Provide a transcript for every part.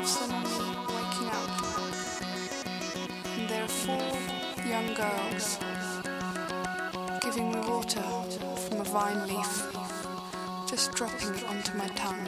suddenly waking up. And there are four young girls giving me water from a vine leaf, just dropping it onto my tongue.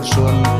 És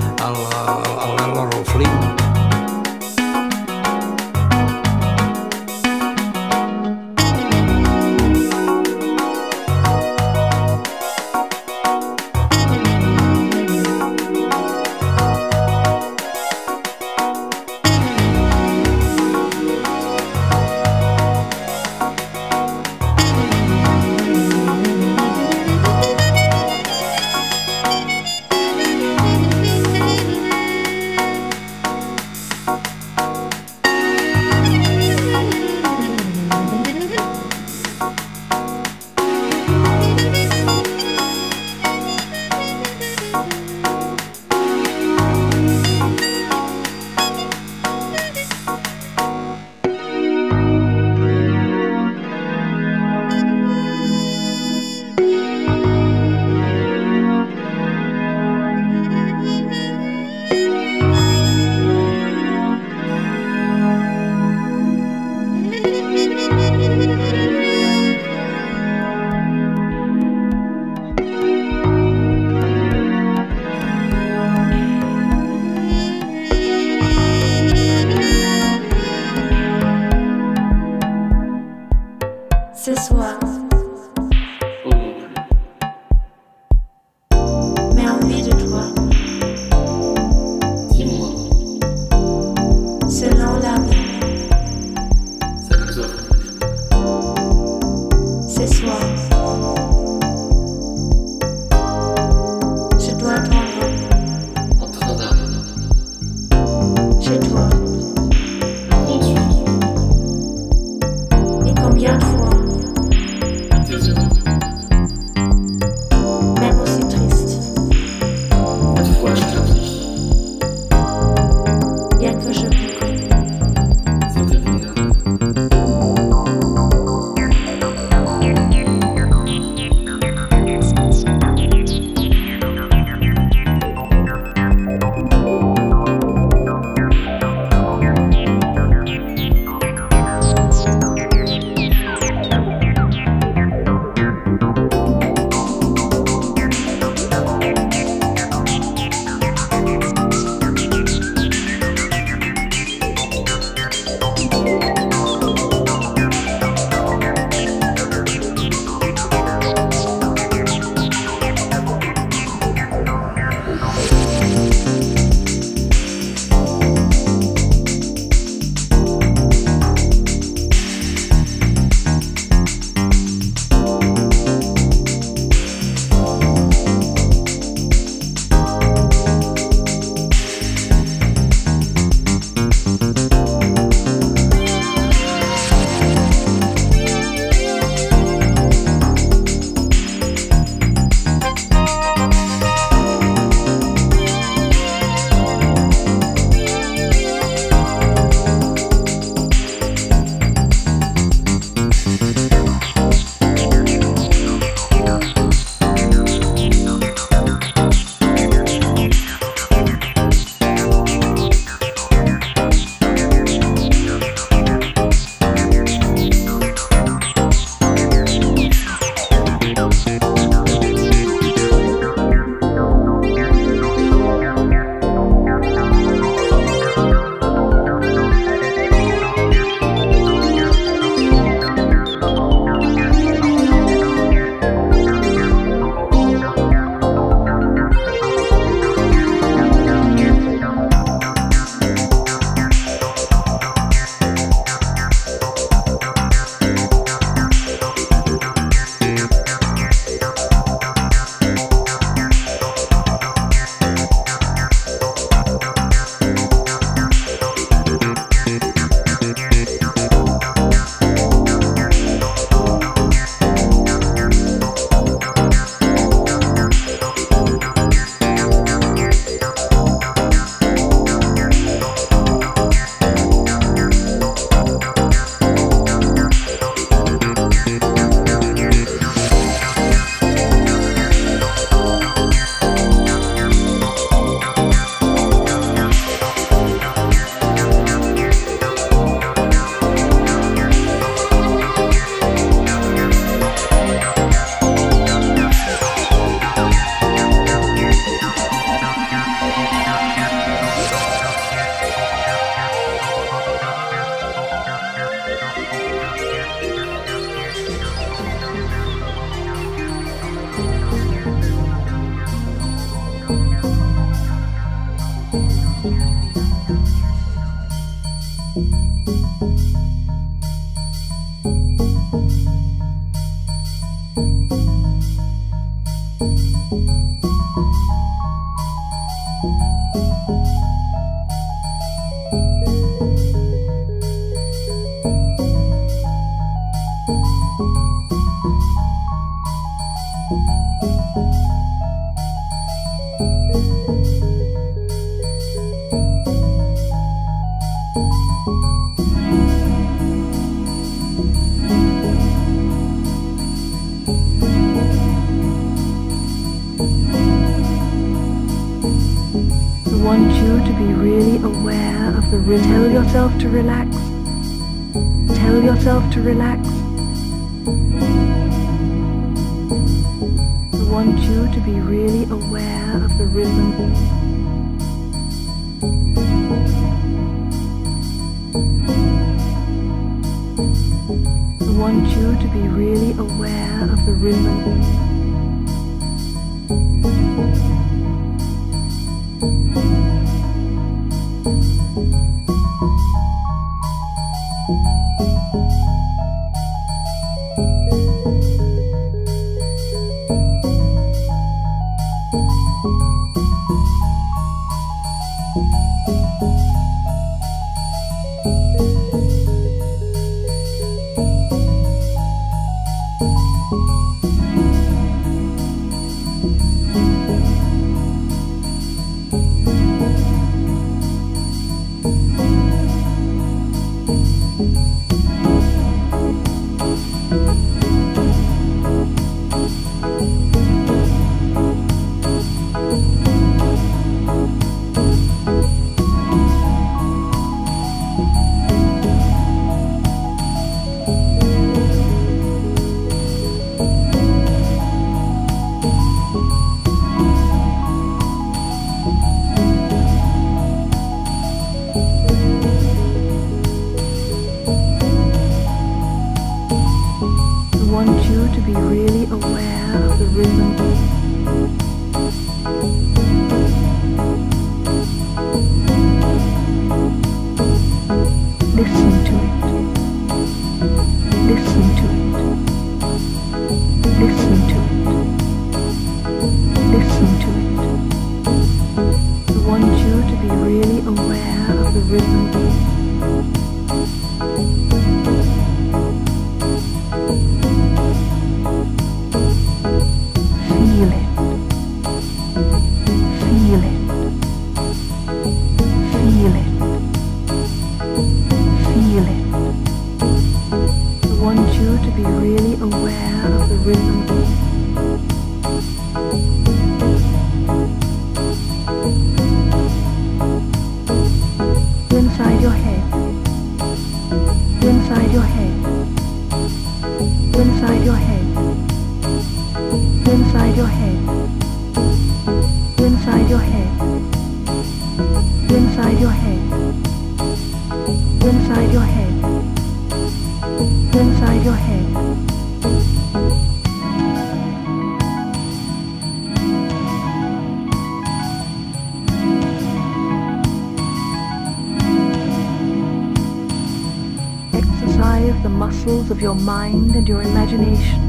exercise the muscles of your mind and your imagination.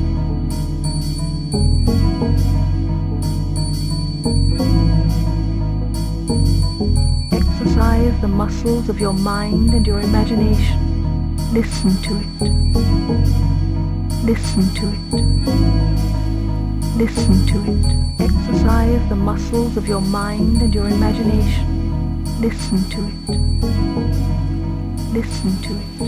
Exercise the muscles of your mind and your imagination. Listen to it. Listen to it. Listen to it. Exercise the muscles of your mind and your imagination. Listen to it. Listen to it.